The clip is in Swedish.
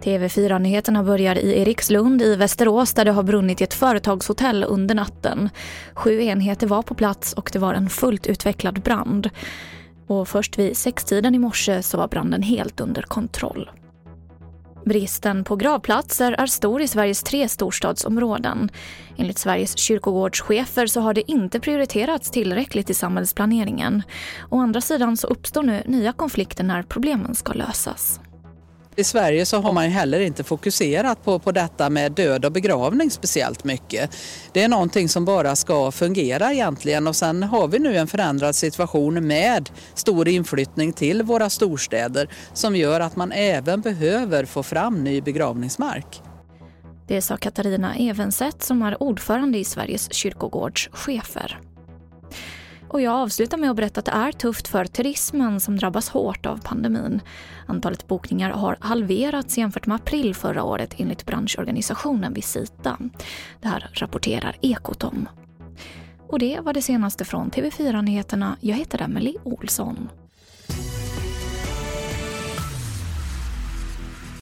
TV4-nyheterna börjar i Erikslund i Västerås där det har brunnit i ett företagshotell under natten. Sju enheter var på plats och det var en fullt utvecklad brand. Och först vid sextiden i morse så var branden helt under kontroll. Bristen på gravplatser är stor i Sveriges tre storstadsområden. Enligt Sveriges kyrkogårdschefer så har det inte prioriterats tillräckligt i samhällsplaneringen. Å andra sidan så uppstår nu nya konflikter när problemen ska lösas. I Sverige så har man heller inte fokuserat på, på detta med död och begravning speciellt mycket. Det är någonting som bara ska fungera egentligen och sen har vi nu en förändrad situation med stor inflyttning till våra storstäder som gör att man även behöver få fram ny begravningsmark. Det sa Katarina Evenseth som är ordförande i Sveriges kyrkogårdschefer. Och jag avslutar med att berätta att det är tufft för turismen som drabbas hårt av pandemin. Antalet bokningar har halverats jämfört med april förra året enligt branschorganisationen Visita. Det här rapporterar Ekot om. Och det var det senaste från TV4 Nyheterna. Jag heter Emily Olsson.